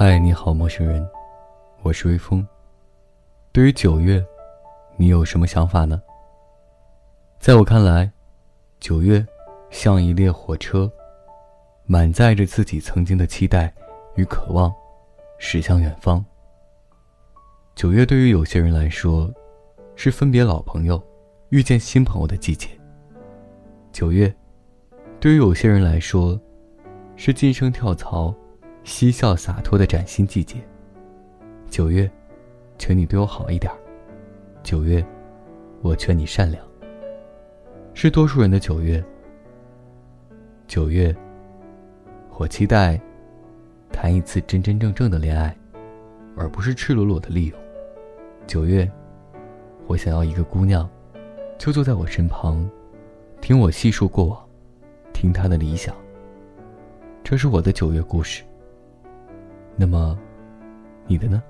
嗨，你好，陌生人，我是微风。对于九月，你有什么想法呢？在我看来，九月像一列火车，满载着自己曾经的期待与渴望，驶向远方。九月对于有些人来说，是分别老朋友、遇见新朋友的季节。九月，对于有些人来说，是晋升跳槽。嬉笑洒脱的崭新季节。九月，求你对我好一点。九月，我劝你善良。是多数人的九月。九月，我期待谈一次真真正正的恋爱，而不是赤裸裸的利用。九月，我想要一个姑娘，就坐在我身旁，听我细述过往，听她的理想。这是我的九月故事。那么，你的呢？